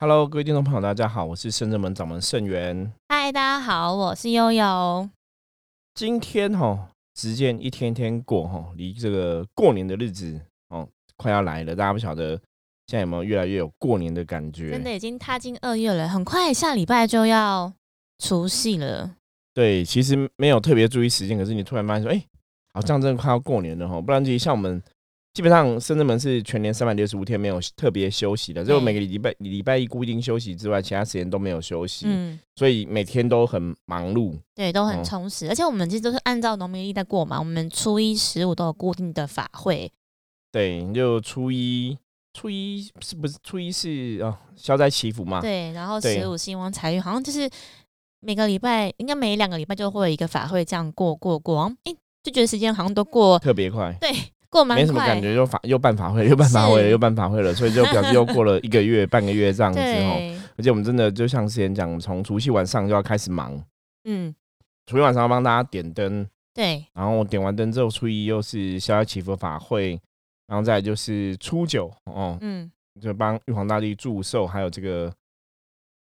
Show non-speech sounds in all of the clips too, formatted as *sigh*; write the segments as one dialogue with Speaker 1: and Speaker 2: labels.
Speaker 1: Hello，各位听众朋友，大家好，我是圣正门掌门圣元。
Speaker 2: 嗨，大家好，我是悠悠。
Speaker 1: 今天哈，时间一天天过哈，离这个过年的日子哦快要来了。大家不晓得现在有没有越来越有过年的感觉？
Speaker 2: 真的已经踏进二月了，很快下礼拜就要除夕了。
Speaker 1: 对，其实没有特别注意时间，可是你突然发现说，哎，好像真的快要过年了哈。不然其实像我们。基本上深圳门是全年三百六十五天没有特别休息的，只有每个礼拜礼拜一固定休息之外，其他时间都没有休息。嗯，所以每天都很忙碌，
Speaker 2: 对，都很充实。而且我们其实都是按照农民历在过嘛，我们初一十五都有固定的法会。
Speaker 1: 对，就初一初一是不是初一是哦消灾祈福嘛？
Speaker 2: 对，然后十五兴旺财运，好像就是每个礼拜应该每两个礼拜就会有一个法会这样过过过。哎，就觉得时间好像都过
Speaker 1: 特别快。
Speaker 2: 对。过
Speaker 1: 没什么感觉，又法又办法会，又办法会了，又办法会了，所以就表示又过了一个月、*laughs* 半个月这样子哦。而且我们真的就像之前讲，从除夕晚上就要开始忙，嗯，除夕晚上要帮大家点灯，
Speaker 2: 对，
Speaker 1: 然后点完灯之后，初一又是逍遥祈福法会，然后再就是初九哦，嗯，就帮玉皇大帝祝寿，还有这个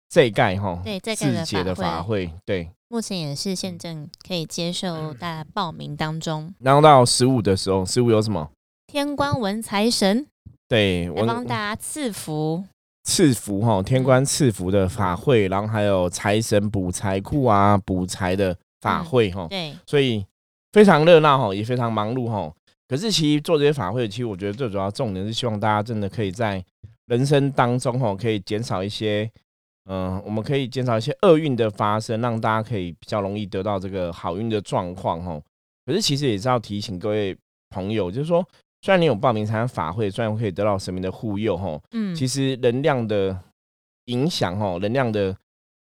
Speaker 1: 这盖哈，
Speaker 2: 对，这盖
Speaker 1: 的法会，对。
Speaker 2: 目前也是现正可以接受大家报名当中。
Speaker 1: 然后到十五的时候，十五有什么？
Speaker 2: 天官文财神，
Speaker 1: 对，
Speaker 2: 我帮大家赐福，
Speaker 1: 赐福哈，天官赐福的法会，然后还有财神补财库啊，补财的法会哈。
Speaker 2: 对，
Speaker 1: 所以非常热闹哈，也非常忙碌哈。可是其实做这些法会，其实我觉得最主要重点是希望大家真的可以在人生当中哈，可以减少一些。嗯，我们可以减少一些厄运的发生，让大家可以比较容易得到这个好运的状况哈。可是其实也是要提醒各位朋友，就是说，虽然你有报名参加法会，虽然可以得到神明的护佑哈，嗯，其实能量的影响哈，能量的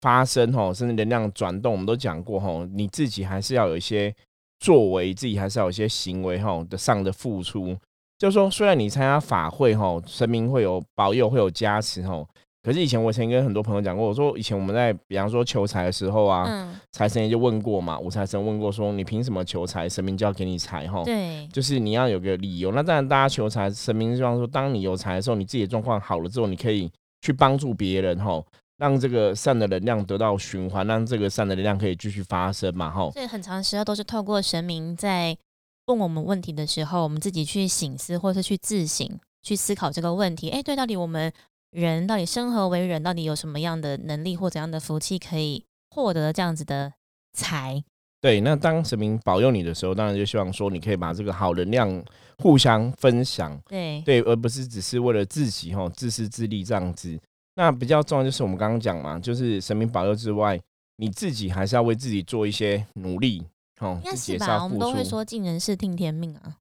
Speaker 1: 发生哈，甚至能量转动，我们都讲过哈，你自己还是要有一些作为，自己还是要有一些行为哈的上的付出。就是说，虽然你参加法会哈，神明会有保佑，会有加持哈。可是以前我曾经跟很多朋友讲过，我说以前我们在比方说求财的时候啊，财神爷就问过嘛，五财神问过说，你凭什么求财，神明就要给你财哈？
Speaker 2: 对，
Speaker 1: 就是你要有个理由。那当然大家求财，神明希望说，当你有财的时候，你自己的状况好了之后，你可以去帮助别人哈，让这个善的能量得到循环，让这个善的能量可以继续发生嘛哈。
Speaker 2: 所以很长时候都是透过神明在问我们问题的时候，我们自己去醒思，或是去自省，去思考这个问题。哎，对，到底我们。人到底生何为人？到底有什么样的能力或怎样的福气可以获得这样子的财？
Speaker 1: 对，那当神明保佑你的时候，当然就希望说你可以把这个好能量互相分享。
Speaker 2: 对
Speaker 1: 对，而不是只是为了自己哈自私自利这样子。那比较重要就是我们刚刚讲嘛，就是神明保佑之外，你自己还是要为自己做一些努力。哦，
Speaker 2: 应该是吧？我们都会说尽人事听天命啊，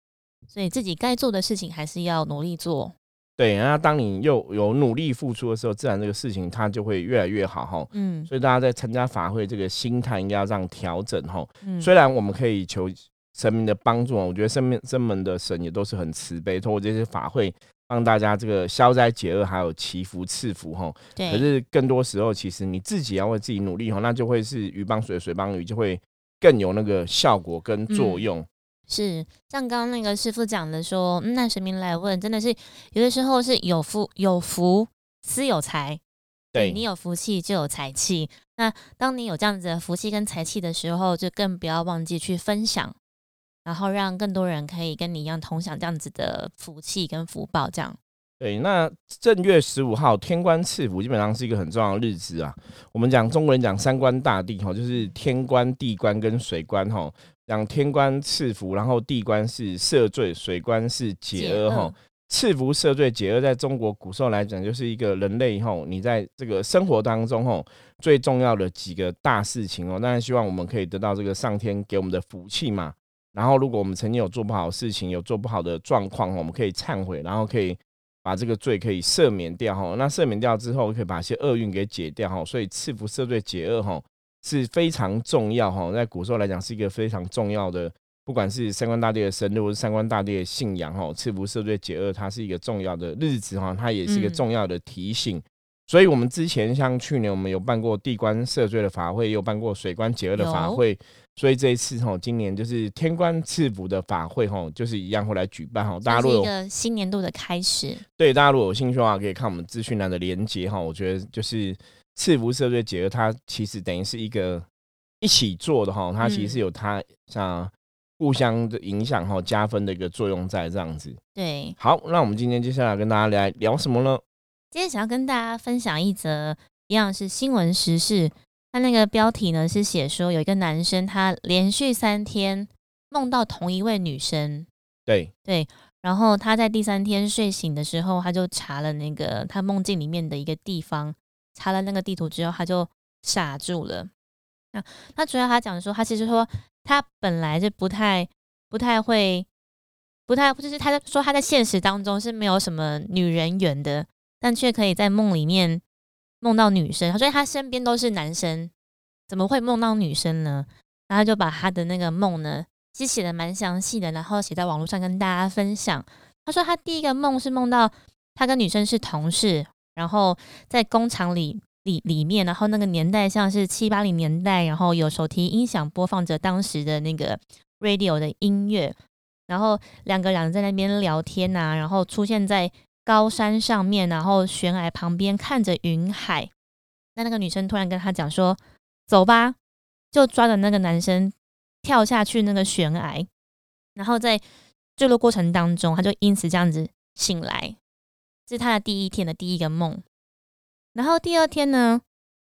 Speaker 2: 所以自己该做的事情还是要努力做。
Speaker 1: 对，那当你又有努力付出的时候，自然这个事情它就会越来越好哈。嗯，所以大家在参加法会这个心态应该要这样调整哈。嗯，虽然我们可以求神明的帮助，我觉得神明神门的神也都是很慈悲，通过这些法会帮大家这个消灾解厄，还有祈福赐福哈。
Speaker 2: 对。
Speaker 1: 可是更多时候，其实你自己要为自己努力哈，那就会是鱼帮水，水帮鱼，就会更有那个效果跟作用。
Speaker 2: 是像刚刚那个师傅讲的说，那神明来问，真的是有的时候是有福有福私有财，
Speaker 1: 对
Speaker 2: 你有福气就有财气。那当你有这样子的福气跟财气的时候，就更不要忘记去分享，然后让更多人可以跟你一样同享这样子的福气跟福报。这样
Speaker 1: 对。那正月十五号天官赐福，基本上是一个很重要的日子啊。我们讲中国人讲三官大帝哈，就是天官、地官跟水官哈。讲天官赐福，然后地官是赦罪，水官是解厄哈。赐福、赦罪、解厄，在中国古时候来讲，就是一个人类吼，你在这个生活当中吼最重要的几个大事情哦。当然，希望我们可以得到这个上天给我们的福气嘛。然后，如果我们曾经有做不好的事情，有做不好的状况，我们可以忏悔，然后可以把这个罪可以赦免掉哈。那赦免掉之后，可以把一些厄运给解掉哈。所以，赐福、赦罪、解厄哈。是非常重要哈，在古时候来讲是一个非常重要的，不管是三官大帝的生日，或是三官大帝的信仰哈，赐福赦罪解厄，它是一个重要的日子哈，它也是一个重要的提醒。所以，我们之前像去年我们有办过地官赦罪的法会，有办过水官解厄的法会，所以这一次哈，今年就是天官赐福的法会哈，就是一样会来举办哈。大家如果
Speaker 2: 一个新年度的开始，
Speaker 1: 对大家如果有兴趣的话，可以看我们资讯栏的连接哈。我觉得就是赐福社队结合，它其实等于是一个一起做的哈，它其实是有它像。互相的影响哈，加分的一个作用在这样子。
Speaker 2: 对，
Speaker 1: 好，那我们今天接下来跟大家来聊什么呢？
Speaker 2: 今天想要跟大家分享一则一样是新闻时事。它那个标题呢是写说有一个男生他连续三天梦到同一位女生。
Speaker 1: 对
Speaker 2: 对，然后他在第三天睡醒的时候，他就查了那个他梦境里面的一个地方，查了那个地图之后，他就傻住了。那他主要他讲说，他其实说。他本来就不太、不太会、不太，就是他在说他在现实当中是没有什么女人缘的，但却可以在梦里面梦到女生。所以他身边都是男生，怎么会梦到女生呢？然后就把他的那个梦呢，其实写的蛮详细的，然后写在网络上跟大家分享。他说他第一个梦是梦到他跟女生是同事，然后在工厂里。里里面，然后那个年代像是七八零年代，然后有手提音响播放着当时的那个 radio 的音乐，然后两个人在那边聊天呐，然后出现在高山上面，然后悬崖旁边看着云海。那那个女生突然跟他讲说：“走吧！”就抓着那个男生跳下去那个悬崖，然后在坠落过程当中，他就因此这样子醒来。是他的第一天的第一个梦。然后第二天呢，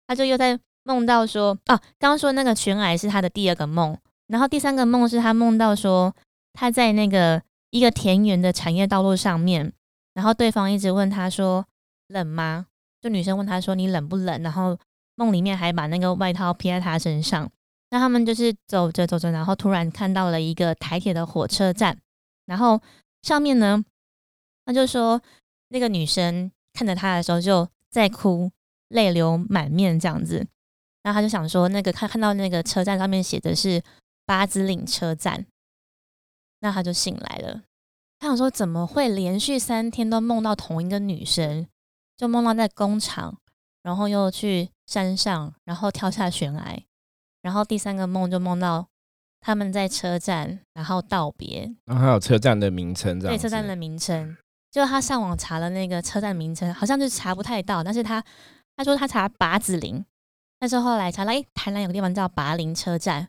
Speaker 2: 他就又在梦到说，啊，刚刚说那个悬崖是他的第二个梦，然后第三个梦是他梦到说他在那个一个田园的产业道路上面，然后对方一直问他说冷吗？就女生问他说你冷不冷？然后梦里面还把那个外套披在他身上。那他们就是走着走着，然后突然看到了一个台铁的火车站，然后上面呢，他就说那个女生看着他的时候就。在哭，泪流满面这样子，然后他就想说，那个看看到那个车站上面写的是八子岭车站，那他就醒来了。他想说，怎么会连续三天都梦到同一个女生？就梦到在工厂，然后又去山上，然后跳下悬崖，然后第三个梦就梦到他们在车站，然后道别。
Speaker 1: 然后还有车站的名称，这样
Speaker 2: 对车站的名称。就他上网查了那个车站名称，好像就查不太到。但是他他说他查拔子林，但是后来查了，哎，台南有个地方叫拔林车站。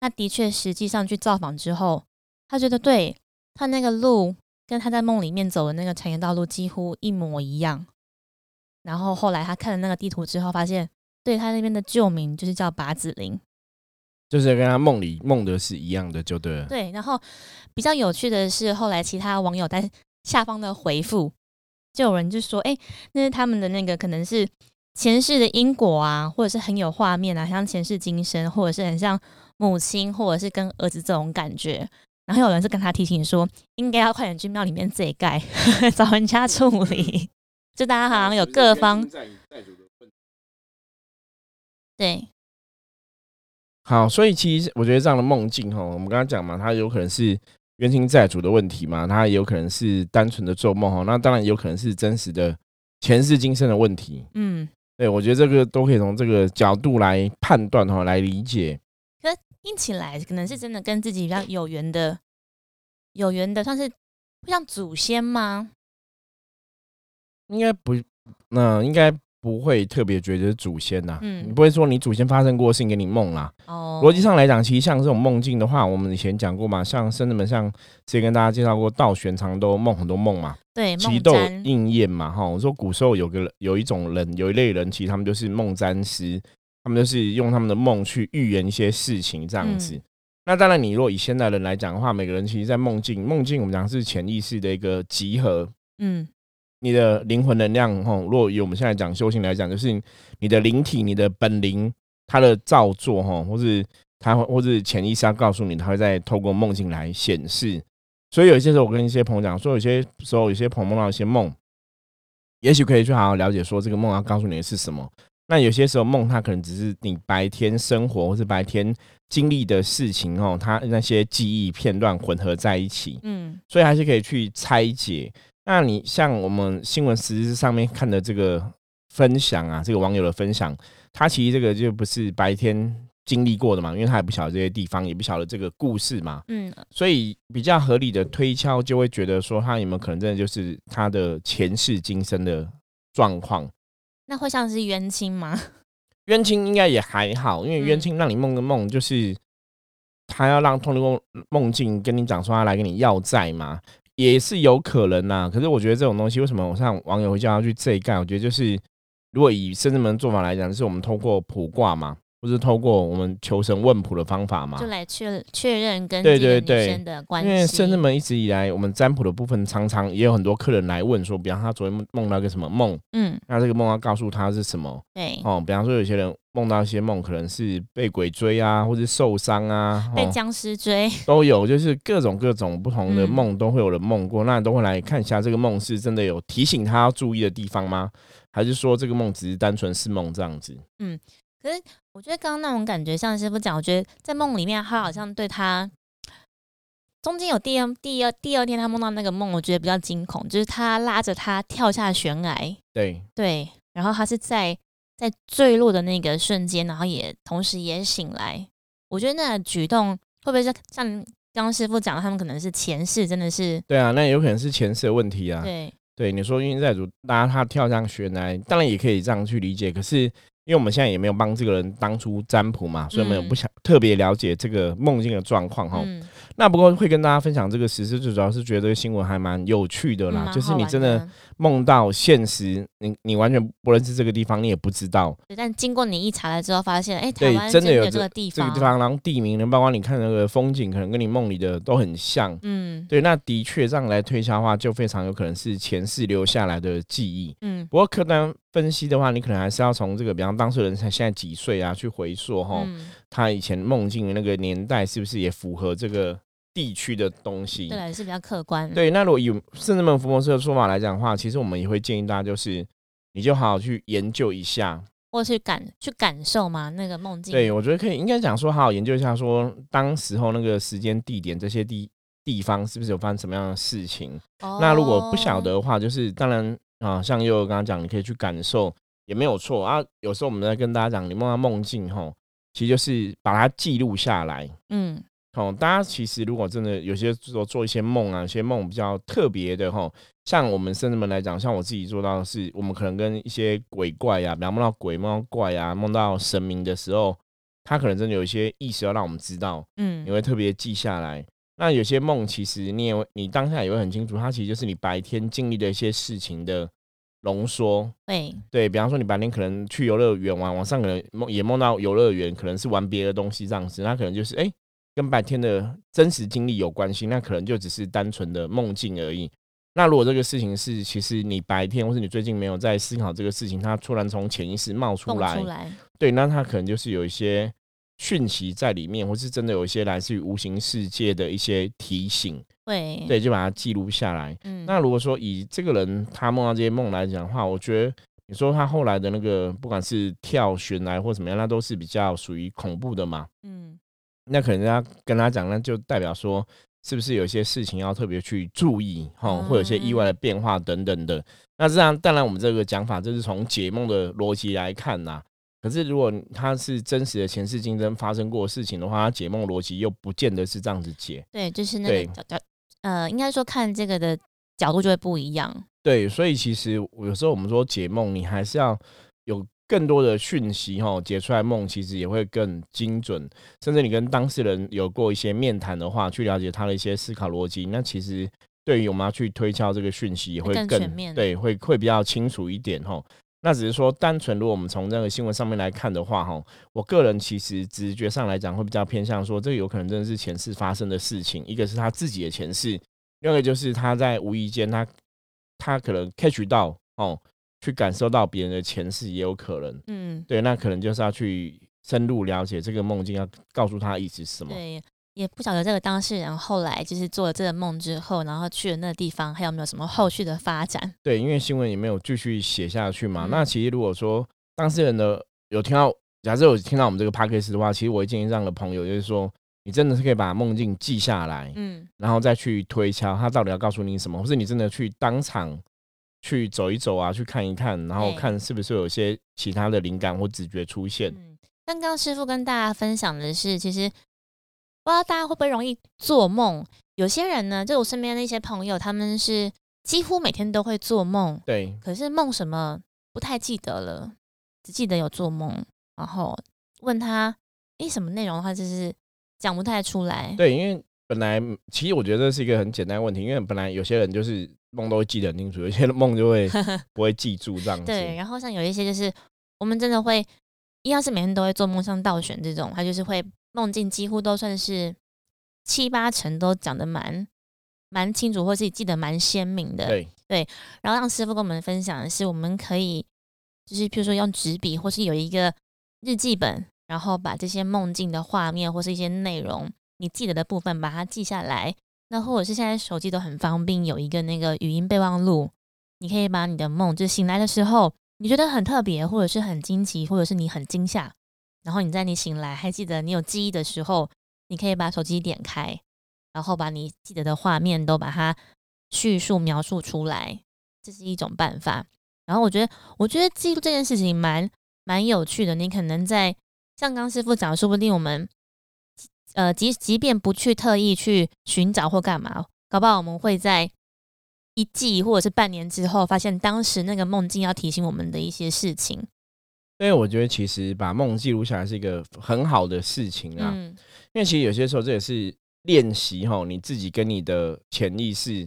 Speaker 2: 那的确，实际上去造访之后，他觉得对他那个路跟他在梦里面走的那个产业道路几乎一模一样。然后后来他看了那个地图之后，发现对他那边的旧名就是叫拔子林，
Speaker 1: 就是跟他梦里梦的是一样的，就对了。
Speaker 2: 对，然后比较有趣的是，后来其他网友在。下方的回复，就有人就说：“哎，那是他们的那个，可能是前世的因果啊，或者是很有画面啊，像前世今生，或者是很像母亲，或者是跟儿子这种感觉。”然后有人是跟他提醒说：“应该要快点去庙里面自己盖，*laughs* 找人家处理。”就大家好像有各方对，
Speaker 1: 好，所以其实我觉得这样的梦境哈，我们刚刚讲嘛，它有可能是。冤亲债主的问题嘛，他也有可能是单纯的做梦哈，那当然也有可能是真实的前世今生的问题。嗯，对，我觉得这个都可以从这个角度来判断哈，来理解。
Speaker 2: 可听起来可能是真的跟自己比较有缘的，有缘的算是像祖先吗？
Speaker 1: 应该不，那应该。不会特别觉得是祖先呐，嗯，你不会说你祖先发生过事情给你梦啦。哦，逻辑上来讲，其实像这种梦境的话，我们以前讲过嘛，像甚至们像之前跟大家介绍过，道玄常都梦很多梦嘛，
Speaker 2: 对，
Speaker 1: 其实都有应验嘛，哈。我说古时候有个有一种人，有一类人，其实他们就是梦占师，他们就是用他们的梦去预言一些事情这样子。那当然，你若以现代人来讲的话，每个人其实，在梦境，梦境我们讲是潜意识的一个集合，嗯。你的灵魂能量，哈，如果以我们现在讲修行来讲，就是你的灵体、你的本灵，它的造作，哈，或是它，或是潜意识要告诉你，它会在透过梦境来显示。所以有些时候，我跟一些朋友讲，说有些时候，有些朋友梦到一些梦，也许可以去好好了解，说这个梦要告诉你的是什么。那有些时候梦，它可能只是你白天生活或是白天经历的事情，哦，它那些记忆片段混合在一起，嗯，所以还是可以去拆解。那你像我们新闻实质上面看的这个分享啊，这个网友的分享，他其实这个就不是白天经历过的嘛，因为他也不晓得这些地方，也不晓得这个故事嘛，
Speaker 2: 嗯，
Speaker 1: 所以比较合理的推敲就会觉得说，他有没有可能真的就是他的前世今生的状况？
Speaker 2: 那会像是冤亲吗？
Speaker 1: 冤亲应该也还好，因为冤
Speaker 2: 嗯
Speaker 1: 亲让你梦个梦，就是他要让通过梦境跟你讲说他来跟你要债嘛，也是有可能呐、可是我觉得这种东西，为什么我像网友会叫他去这一干？我觉得就是如果以深圳门做法来讲，就是我们通过卜卦嘛，或是透过我们求神问卜的方法嘛
Speaker 2: 就。来确确认跟
Speaker 1: 对对对
Speaker 2: 的关
Speaker 1: 因为
Speaker 2: 系。
Speaker 1: 圣人门一直以来，我们占卜的部分常常也有很多客人来问说，比方他昨天梦梦到个什么梦，
Speaker 2: 嗯，
Speaker 1: 那这个梦要告诉他是什么。
Speaker 2: 对，
Speaker 1: 哦，比方说有些人梦到一些梦，可能是被鬼追啊，或是受伤啊，哦、
Speaker 2: 被僵尸追，
Speaker 1: 都有，就是各种各种不同的
Speaker 2: 嗯
Speaker 1: 梦都会有人梦过，那都会来看一下这个梦是真的有提醒他要注意的地方吗？还是说这个梦只是单纯是梦这样子？
Speaker 2: 嗯可是我觉得刚刚那种感觉，像师傅讲，我觉得在梦里面，他好像对他中间有第二、第二、第二天他梦到那个梦，我觉得比较惊恐，就是他拉着他跳下悬崖，
Speaker 1: 对，
Speaker 2: 对，然后他是在在坠落的那个瞬间，然后也同时也醒来。我觉得那个举动会不会是像刚刚师傅讲的，他们可能是前世真的是
Speaker 1: 对啊，那有可能是前世的问题啊。
Speaker 2: 对，
Speaker 1: 对，你说冤债主拉他跳上悬崖，当然也可以这样去理解。可是因为我们现在也没有帮这个人当初占卜嘛，所以我们也
Speaker 2: 嗯。
Speaker 1: 不想特别了解这个梦境的状况哈。
Speaker 2: 嗯，
Speaker 1: 那不过会跟大家分享这个实事，最主要是觉得这个新闻还蛮有趣的啦，
Speaker 2: 蛮
Speaker 1: 就是你真的梦到现实，你你完全不认识这个地方，你也不知道。
Speaker 2: 但经过你一查了之后，发现哎，台
Speaker 1: 对
Speaker 2: 湾
Speaker 1: 真的有
Speaker 2: 有这个地方，
Speaker 1: 这个地方，然后地名呢，包括你看那个风景，可能跟你梦里的都很像。
Speaker 2: 嗯。
Speaker 1: 对，那的确这样来推敲的话，就非常有可能是前世留下来的记忆。
Speaker 2: 嗯。
Speaker 1: 不过客观分析的话，你可能还是要从这个，比方当事人他现在几岁啊，去回溯哈，
Speaker 2: 嗯，
Speaker 1: 他以前梦境的那个年代是不是也符合这个地区的东西？
Speaker 2: 对，是比较客观，
Speaker 1: 对，那如果以圣人门福摩斯的说法来讲的话，其实我们也会建议大家，就是你就好好去研究一下。
Speaker 2: 或去感去感受嘛，那个梦境，
Speaker 1: 对，我觉得可以，应该讲说好好研究一下，说当时候那个时间、地点这些地地方是不是有发生什么样的事情。
Speaker 2: 哦
Speaker 1: 那如果不晓得的话，就是当然啊，像悠悠刚刚讲，你可以去感受，也没有错啊。有时候我们在跟大家讲，你梦到梦境吼，其实就是把它记录下来。
Speaker 2: 嗯
Speaker 1: 哦，大家其实如果真的有些做做一些梦啊，有些梦比较特别的哈，像我们甚至们来讲，像我自己做到的是，我们可能跟一些鬼怪啊，比方梦到鬼、梦到怪啊，梦到神明的时候，他可能真的有一些意识要让我们知道，
Speaker 2: 嗯
Speaker 1: 你会特别记下来。那有些梦其实你也会，你当下也会很清楚，它其实就是你白天经历的一些事情的浓缩。
Speaker 2: 对，
Speaker 1: 对比方说，你白天可能去游乐园玩，晚上可能梦也梦到游乐园，可能是玩别的东西这样子，那可能就是哎、诶跟白天的真实经历有关系，那可能就只是单纯的梦境而已。那如果这个事情是其实你白天或是你最近没有在思考这个事情，它突然从潜意识冒出来，
Speaker 2: 出来，
Speaker 1: 对，那它可能就是有一些讯息在里面，或是真的有一些来自于无形世界的一些提醒，
Speaker 2: 对，
Speaker 1: 对，就把它记录下来。
Speaker 2: 嗯，
Speaker 1: 那如果说以这个人他梦到这些梦来讲的话，我觉得你说他后来的那个不管是跳悬崖或怎么样，那都是比较属于恐怖的嘛。
Speaker 2: 嗯
Speaker 1: 那可能要跟他讲，那就代表说是不是有些事情要特别去注意哈，
Speaker 2: 嗯
Speaker 1: 会有一些意外的变化等等的。那这样当然我们这个讲法这是从解梦的逻辑来看呐。可是如果他是真实的前世今生发生过的事情的话，他解梦逻辑又不见得是这样子解。
Speaker 2: 对，就是那个角角，呃，应该说看这个的角度就会不一样，
Speaker 1: 对，所以其实有时候我们说解梦，你还是要有更多的讯息哈，解出来梦其实也会更精准。甚至你跟当事人有过一些面谈的话，去了解他的一些思考逻辑，那其实对于我们要去推敲这个讯息也
Speaker 2: 会更
Speaker 1: 会更
Speaker 2: 全面
Speaker 1: 对，会会比较清楚一点哈。那只是说，单纯如果我们从这个新闻上面来看的话，哈，我个人其实直觉上来讲会比较偏向说，这有可能真的是前世发生的事情，一个是他自己的前世，另外一个就是他在无意间他他可能 catch 到哦，去感受到别人的前世也有可能，
Speaker 2: 嗯，
Speaker 1: 对，那可能就是要去深入了解这个梦境，要告诉他意思是什么。
Speaker 2: 对。也不晓得这个当事人后来就是做了这个梦之后，然后去了那个地方，还有没有什么后续的发展？
Speaker 1: 对，因为新闻也没有继续写下去嘛。
Speaker 2: 嗯
Speaker 1: 那其实如果说当事人的有听到，假设有听到我们这个 podcast 的话，其实我会建议这样的朋友，就是说你真的是可以把梦境记下来，
Speaker 2: 嗯
Speaker 1: 然后再去推敲他到底要告诉你什么，或是你真的去当场去走一走啊，去看一看，然后看是不是有一些其他的灵感或直觉出现。
Speaker 2: 嗯。刚刚师傅跟大家分享的是，其实不知道大家会不会容易做梦。有些人呢，就我身边的一些朋友，他们是几乎每天都会做梦，
Speaker 1: 对，
Speaker 2: 可是梦什么不太记得了，只记得有做梦。然后问他，诶，什么内容的话，就是讲不太出来。
Speaker 1: 对，因为本来其实我觉得这是一个很简单的问题，因为本来有些人就是梦都会记得很清楚，有些梦就会 *laughs* 不会记住这样子。
Speaker 2: 对，然后像有一些就是我们真的会，一样是每天都会做梦，像倒悬这种，他就是会梦境几乎都算是。七八成都讲得蛮蛮清楚，或是记得蛮鲜明的。
Speaker 1: 对
Speaker 2: 对，然后让师傅跟我们分享的是，我们可以就是譬如说用纸笔，或是有一个日记本，然后把这些梦境的画面或是一些内容，你记得的部分把它记下来。那或者是现在手机都很方便，有一个那个语音备忘录，你可以把你的梦，就醒来的时候你觉得很特别，或者是很惊奇，或者是你很惊吓，然后你在你醒来还记得你有记忆的时候。你可以把手机点开，然后把你记得的画面都把它叙述描述出来，这是一种办法。然后我觉得，我觉得记录这件事情蛮蛮有趣的。你可能在像刚师傅讲，说不定我们呃，即即便不去特意去寻找或干嘛，搞不好我们会在一季或者是半年之后，发现当时那个梦境要提醒我们的一些事情。
Speaker 1: 因为我觉得其实把梦记录下来是一个很好的事情啊。因为其实有些时候这也是练习哈，你自己跟你的潜意识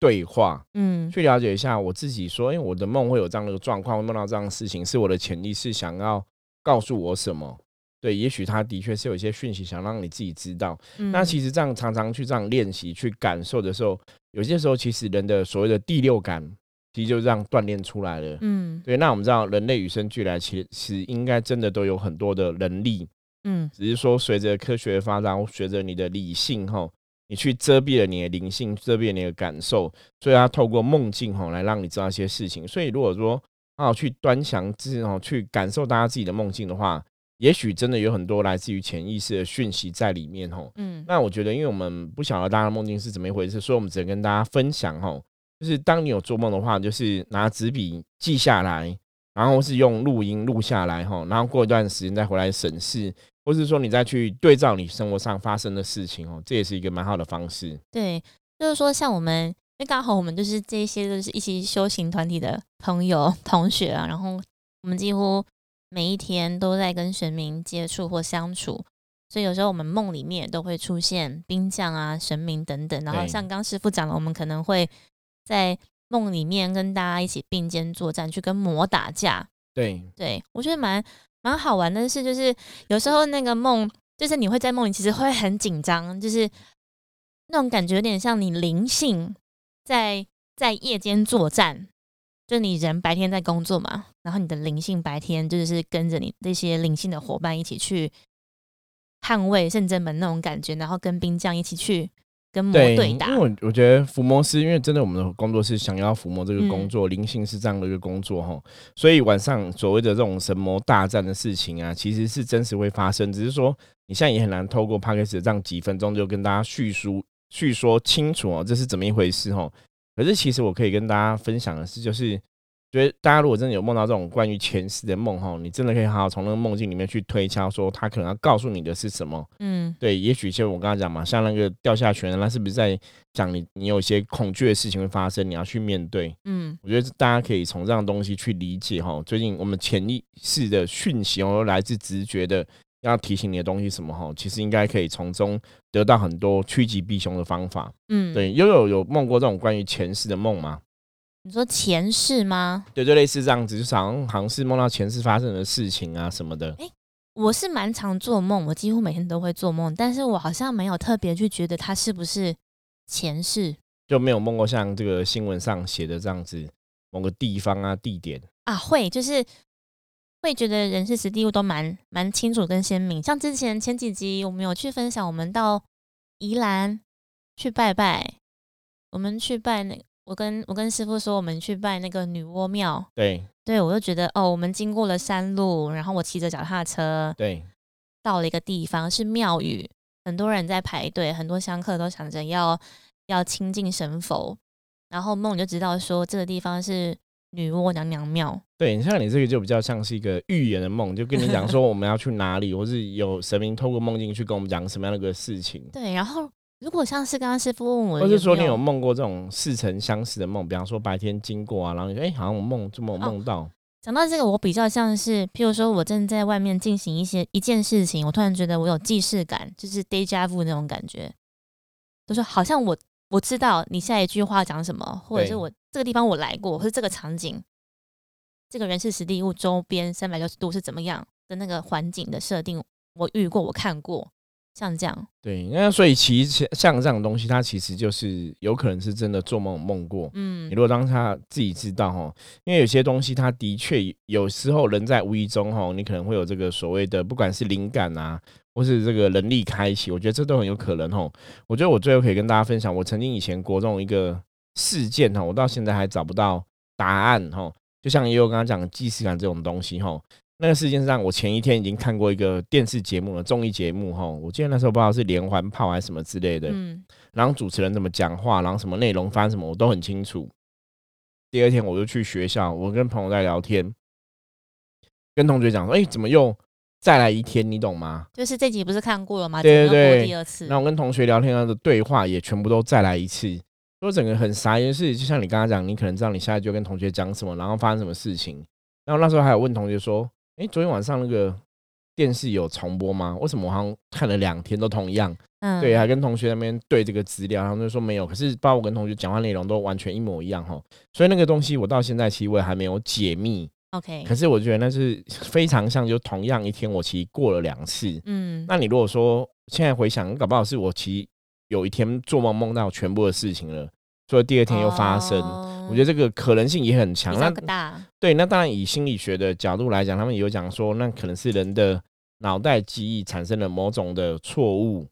Speaker 1: 对话，嗯，去了解一下我自己说，因为我的梦会有这样的状况，会梦到这样的事情，是我的潜意识想要告诉我什么？对，也许他的确是有一些讯息想让你自己知道。那其实这样常常去这样练习去感受的时候，有些时候其实人的所谓的第六感，其实就这样锻炼出来了。嗯，对。那我们知道人类与生俱来，其实应该真的都有很多的能力。嗯，只是说随着科学的发展，随着你的理性哈，你去遮蔽了你的灵性，遮蔽了你的感受，所以它透过梦境哈来让你知道一些事情。所以如果说啊去端详之哦，去感受大家自己的梦境的话，也许真的有很多来自于潜意识的讯息在里面哦。嗯，那我觉得，因为我们不晓得大家的梦境是怎么一回事，所以我们只能跟大家分享哈，就是当你有做梦的话，就是拿纸笔记下来，然后是用录音录下来哈，然后过一段时间再回来审视。或是说你再去对照你生活上发生的事情哦，这也是一个蛮好的方式。
Speaker 2: 对，就是说像我们，因为刚好我们就是这些都是一起修行团体的朋友 *laughs* 同学啊，然后我们几乎每一天都在跟神明接触或相处，所以有时候我们梦里面都会出现兵将啊、神明等等。然后像刚师傅讲了，我们可能会在梦里面跟大家一起并肩作战，去跟魔打架。
Speaker 1: 对，
Speaker 2: 对我觉得蛮。蛮好玩的是，就是有时候那个梦，就是你会在梦里，其实会很紧张，就是那种感觉有点像你灵性在在夜间作战，就你人白天在工作嘛，然后你的灵性白天就是跟着你那些灵性的伙伴一起去捍卫圣真门那种感觉，然后跟兵将一起去。跟魔对打，
Speaker 1: 因为我我觉得伏魔师，因为真的我们的工作是想要伏魔这个工作，灵性是这样的一个工作哈，所以晚上所谓的这种神魔大战的事情啊，其实是真实会发生，只是说你现在也很难透过 p 克斯 a 这样几分钟就跟大家叙述叙说清楚哦，这是怎么一回事哦。可是其实我可以跟大家分享的是，就是。觉得大家如果真的有梦到这种关于前世的梦哈，你真的可以好好从那个梦境里面去推敲，说他可能要告诉你的是什么。嗯，对，也许就我刚刚讲嘛，像那个掉下悬崖，那是不是在讲你你有一些恐惧的事情会发生，你要去面对？嗯，我觉得大家可以从这样东西去理解哈。最近我们潜意识的讯息哦，来自直觉的要提醒你的东西什么哈，其实应该可以从中得到很多趋吉避凶的方法。嗯，对，悠悠有梦过这种关于前世的梦吗？
Speaker 2: 你说前世吗？
Speaker 1: 对，就类似这样子，就好像好像是梦到前世发生的事情啊什么的。
Speaker 2: 哎，我是蛮常做梦，我几乎每天都会做梦，但是我好像没有特别去觉得它是不是前世，
Speaker 1: 就没有梦过像这个新闻上写的这样子，某个地方啊地点
Speaker 2: 啊，会就是会觉得人事实地物都蛮蛮清楚跟鲜明。像之前前几集我们有去分享，我们到宜兰去拜拜，我们去拜那。我跟我跟师傅说，我们去拜那个女娲庙。
Speaker 1: 对，
Speaker 2: 对我就觉得哦，我们经过了山路，然后我骑着脚踏车，
Speaker 1: 对，
Speaker 2: 到了一个地方是庙宇，很多人在排队，很多香客都想着要要亲近神佛。然后梦就知道说，这个地方是女娲娘娘庙。
Speaker 1: 对，像你这个就比较像是一个预言的梦，就跟你讲说 *laughs* 我们要去哪里，或是有神明透过梦境去跟我们讲什么样的个事情。
Speaker 2: 对，然后如果像是刚刚师傅问我，
Speaker 1: 或是说你有梦过这种似曾相识的梦，比方说白天经过啊，然后你说哎、好像我梦这么梦到，
Speaker 2: 讲到这个，我比较像是，譬如说我正在外面进行一些一件事情，我突然觉得我有既视感，就是 deja vu 那种感觉，就说好像我我知道你下一句话讲什么，或者是我这个地方我来过，或者这个场景，这个人事实地物周边三百六十度是怎么样的那个环境的设定，我遇过，我看过，像这样，
Speaker 1: 对，那所以其实像这样的东西，它其实就是有可能是真的做梦梦过。
Speaker 2: 嗯
Speaker 1: 你如果当他自己知道哈，因为有些东西它的确有时候人在无意中哈，你可能会有这个所谓的不管是灵感啊，或是这个能力开启，我觉得这都很有可能哈。我觉得我最后可以跟大家分享，我曾经以前国中一个事件哈，我到现在还找不到答案哈。就像也有刚刚讲的既视感这种东西哈，那个事件上我前一天已经看过一个电视节目了，综艺节目哈，我记得那时候不知道是连环炮还是什么之类的，
Speaker 2: 嗯
Speaker 1: 然后主持人怎么讲话，然后什么内容发生什么，我都很清楚。第二天我就去学校，我跟朋友在聊天，跟同学讲说：“哎、怎么又再来一天？你懂吗
Speaker 2: 就是这集不是看过了吗？
Speaker 1: 对对对
Speaker 2: 第二？”次
Speaker 1: 然，后我跟同学聊天的对话也全部都再来一次，所以我整个很傻眼。是就像你刚刚讲，你可能知道你下一句跟同学讲什么，然后发生什么事情。然后那时候还有问同学说：“哎、昨天晚上那个电视有重播吗？为什么我好像看了两天都同样？”
Speaker 2: 嗯
Speaker 1: 对，还跟同学那边对这个资料，然后就说没有，可是包括我跟同学讲话内容都完全一模一样哈，所以那个东西我到现在其实我也还没有解密
Speaker 2: ，，OK，
Speaker 1: 可是我觉得那是 *laughs* 非常像，就同样一天我其实过了两次。
Speaker 2: 嗯，
Speaker 1: 那你如果说现在回想，搞不好是我其实有一天做梦梦到全部的事情了，所以第二天又发生，
Speaker 2: 哦
Speaker 1: 我觉得这个可能性也很强。那对，那当然以心理学的角度来讲，他们也有讲说，那可能是人的脑袋记忆产生了某种的错误，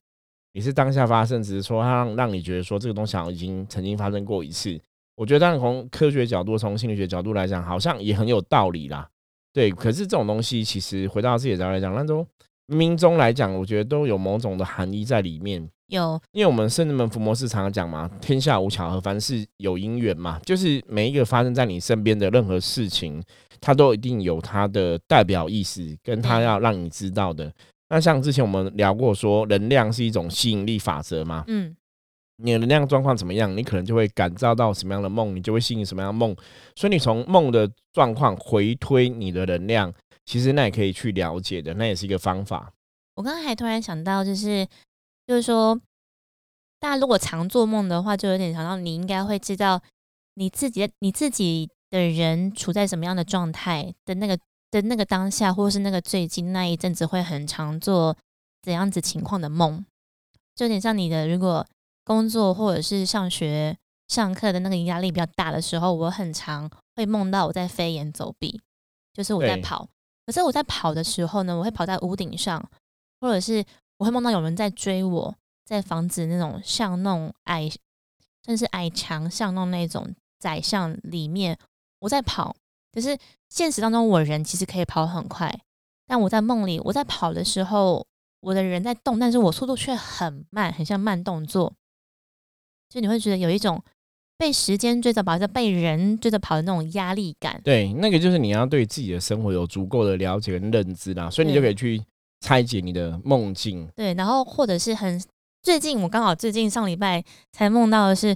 Speaker 1: 也是当下发生，只是说它让让你觉得说这个东西好像已经曾经发生过一次。我觉得当然从科学角度、从心理学角度来讲，好像也很有道理啦。对，可是这种东西其实回到自己的角度来讲，那都冥冥中来讲，我觉得都有某种的含义在里面。
Speaker 2: 有
Speaker 1: 因为我们圣人门伏魔师常常讲嘛，天下无巧合，凡事有因缘嘛，就是每一个发生在你身边的任何事情，它都一定有它的代表意思，跟它要让你知道的。那像之前我们聊过说，能量是一种吸引力法则嘛，
Speaker 2: 嗯
Speaker 1: 你的能量状况怎么样，你可能就会感召到什么样的梦，你就会吸引什么样的梦。所以你从梦的状况回推你的能量，其实那也可以去了解的，那也是一个方法。
Speaker 2: 我刚刚还突然想到，就是就是说，大家如果常做梦的话，就有点想到你应该会知道你自己的你自己的人处在什么样的状态的那个的那个当下，或是那个最近那一阵子会很常做怎样子情况的梦，就有点像你的如果工作或者是上学上课的那个压力比较大的时候，我很常会梦到我在飞檐走壁，就是我在
Speaker 1: 对
Speaker 2: 跑。可是我在跑的时候呢，我会跑在屋顶上，或者是我会梦到有人在追我，在防止那种巷弄矮，甚至矮墙像弄那种窄巷里面，我在跑。可是现实当中，我人其实可以跑很快，但我在梦里，我在跑的时候，我的人在动，但是我速度却很慢，很像慢动作。就你会觉得有一种被时间追着跑，就被人追着跑的那种压力感。
Speaker 1: 对，那个就是你要对自己的生活有足够的了解跟认知啦，所以你就可以去拆解你的梦境。
Speaker 2: 对，然后或者是很最近，我刚好最近上礼拜才梦到的是，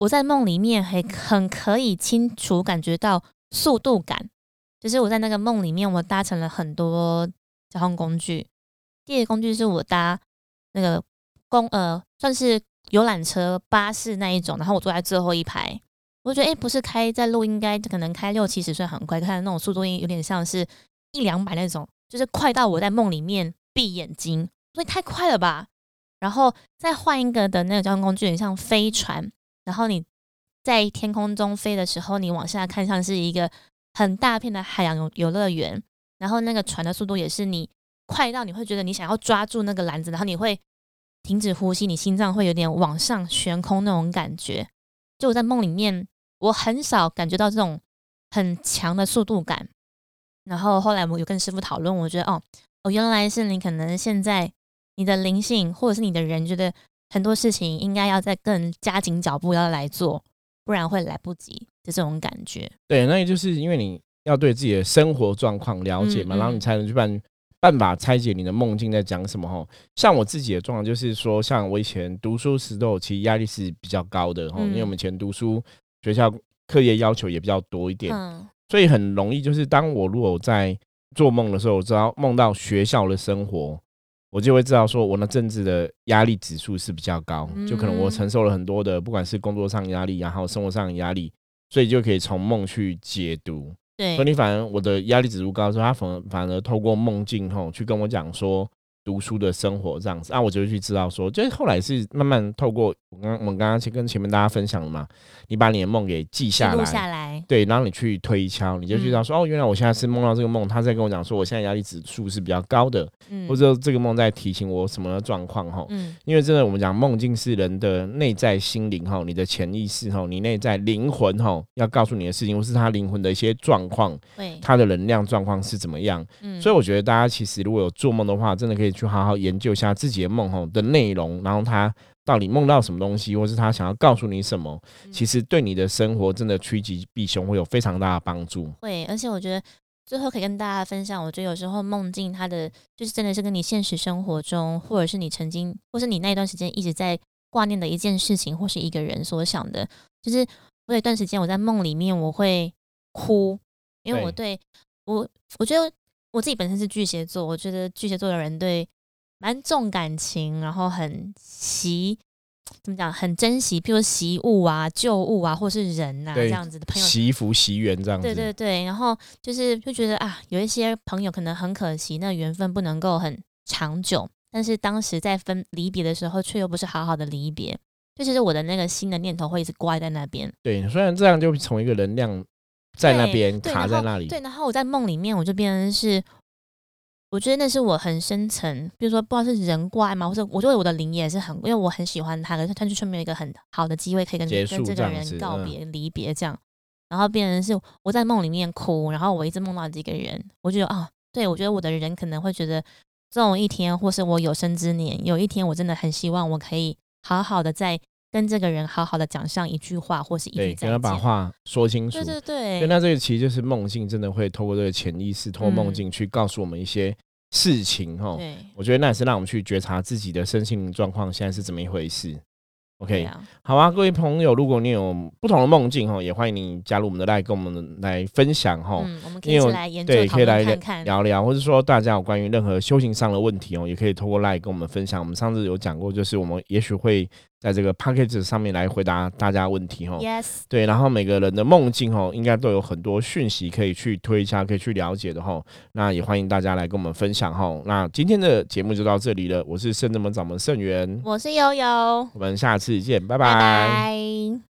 Speaker 2: 我在梦里面很很可以清楚感觉到速度感，就是我在那个梦里面，我搭乘了很多交通工具。第一个工具是我搭那个公呃，算是游览车、巴士那一种，然后我坐在最后一排。我觉得，哎、不是开在路，应该可能开六七十岁很快，看那种速度有点像是一两百那种，就是快到我在梦里面闭眼睛，所以太快了吧？然后再换一个的那个交通工具，很像飞船，然后你在天空中飞的时候，你往下看，像是一个很大片的海洋游游乐园，然后那个船的速度也是你快到你会觉得你想要抓住那个篮子，然后你会停止呼吸，你心脏会有点往上悬空那种感觉。就我在梦里面，我很少感觉到这种很强的速度感。然后后来我有跟师傅讨论，我觉得哦哦，原来是你可能现在你的灵性或者是你的人觉得很多事情应该要再更加紧脚步要来做，不然会来不及的这种感觉。
Speaker 1: 对，那也就是因为你要对自己的生活状况了解嘛，
Speaker 2: 嗯
Speaker 1: 然后你才能去办办法拆解你的梦境在讲什么哈。像我自己的状况就是说，像我以前读书时候，其实压力是比较高的哈，因为我
Speaker 2: 嗯
Speaker 1: 们以前读书学校课业要求也比较多一点，
Speaker 2: 嗯
Speaker 1: 所以很容易就是当我如果在做梦的时候，我知道梦到学校的生活。我就会知道，说我那政治的压力指数是比较高，就可能我
Speaker 2: 嗯
Speaker 1: 承受了很多的，不管是工作上压力，然后生活上的压力，所以就可以从梦去解读。
Speaker 2: 对。
Speaker 1: 所以，你反而我的压力指数高的时候，他反而反而透过梦境吼去跟我讲说读书的生活这样子，啊，我就去知道说，就是后来是慢慢透过我刚我们刚刚去跟前面大家分享的嘛，你把你的梦给记下来，
Speaker 2: 下来，
Speaker 1: 对，然后你去推敲，你就知道
Speaker 2: 嗯。
Speaker 1: 说，哦，原来我现在是梦到这个梦，他在跟我讲说，我现在压力指数是比较高的，
Speaker 2: 嗯。
Speaker 1: 或者这个梦在提醒我什么的状况哈。
Speaker 2: 嗯。
Speaker 1: 因为真的，我们讲梦境是人的内在心灵哈，你的潜意识哈，你内在灵魂哈，要告诉你的事情，或是他灵魂的一些状况，
Speaker 2: 对。
Speaker 1: 他的能量状况是怎么样。
Speaker 2: 嗯。
Speaker 1: 所以我觉得大家其实如果有做梦的话，真的可以去好好研究一下自己的梦吼的内容，然后他到底梦到什么东西，或是他想要告诉你什么，
Speaker 2: 嗯
Speaker 1: 其实对你的生活真的趋吉避凶，会有非常大的帮助。
Speaker 2: 会，而且我觉得最后可以跟大家分享，我觉得有时候梦境它的就是真的是跟你现实生活中，或者是你曾经，或是你那一段时间一直在挂念的一件事情，或是一个人所想的，就是我有一段时间我在梦里面我会哭，因为我对我我觉得我自己本身是巨蟹座，我觉得巨蟹座的人对蛮重感情，然后很惜。怎么讲？很珍惜，譬如惜物啊、旧物啊，或是人啊这样子的朋友
Speaker 1: 惜福惜缘这样子，
Speaker 2: 对对对，然后就是就觉得啊，有一些朋友可能很可惜，那缘分不能够很长久，但是当时在分离别的时候，却又不是好好的离别，就其实我的那个新的念头会一直挂在那边，
Speaker 1: 对虽然这样就从一个能量在那边卡在那里，
Speaker 2: 对，然后我在梦里面，我就变成是，我觉得那是我很深层，比如说不知道是人怪嘛，或者我觉得我的灵也是很，因为我很喜欢他，可是他就却没有一个很好的机会可以跟跟这个人告别、离别这样，然后变成是我在梦里面哭，然后我一直梦到这个人，我觉得啊，对我觉得我的人可能会觉得，总有一天，或是我有生之年，有一天我真的很希望我可以好好的在跟这个人好好的讲上一句话，或是一
Speaker 1: 对，
Speaker 2: 句再
Speaker 1: 跟他把。话说清楚
Speaker 2: 对。对对，
Speaker 1: 对，那这个其实就是梦境，真的会透过这个潜意识，透过梦
Speaker 2: 嗯
Speaker 1: 境去告诉我们一些事情哈。
Speaker 2: 对
Speaker 1: 我觉得那也是让我们去觉察自己的身心灵状况现在是怎么一回事。OK，
Speaker 2: 啊，
Speaker 1: 好啊，各位朋友，如果你有不同的梦境哈，也欢迎你加入我们的来跟我们来分享哈。
Speaker 2: 嗯，我们可以一起
Speaker 1: 因为我
Speaker 2: 来研究讨
Speaker 1: 对可以来
Speaker 2: 论看看。
Speaker 1: 聊聊，或者说大家有关于任何修行上的问题哦，也可以透过 Line 跟我们分享。我们上次有讲过，就是我们也许会在这个 p a c k a g e 上面来回答大家问题哈。
Speaker 2: Yes，
Speaker 1: 对，然后每个人的梦境哦，应该都有很多讯息可以去推敲、可以去了解的哈。那也欢迎大家来跟我们分享哈。那今天的节目就到这里了，我是圣正门掌门圣元，
Speaker 2: 我是悠悠，
Speaker 1: 我们下次见，拜
Speaker 2: 拜拜。